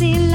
seen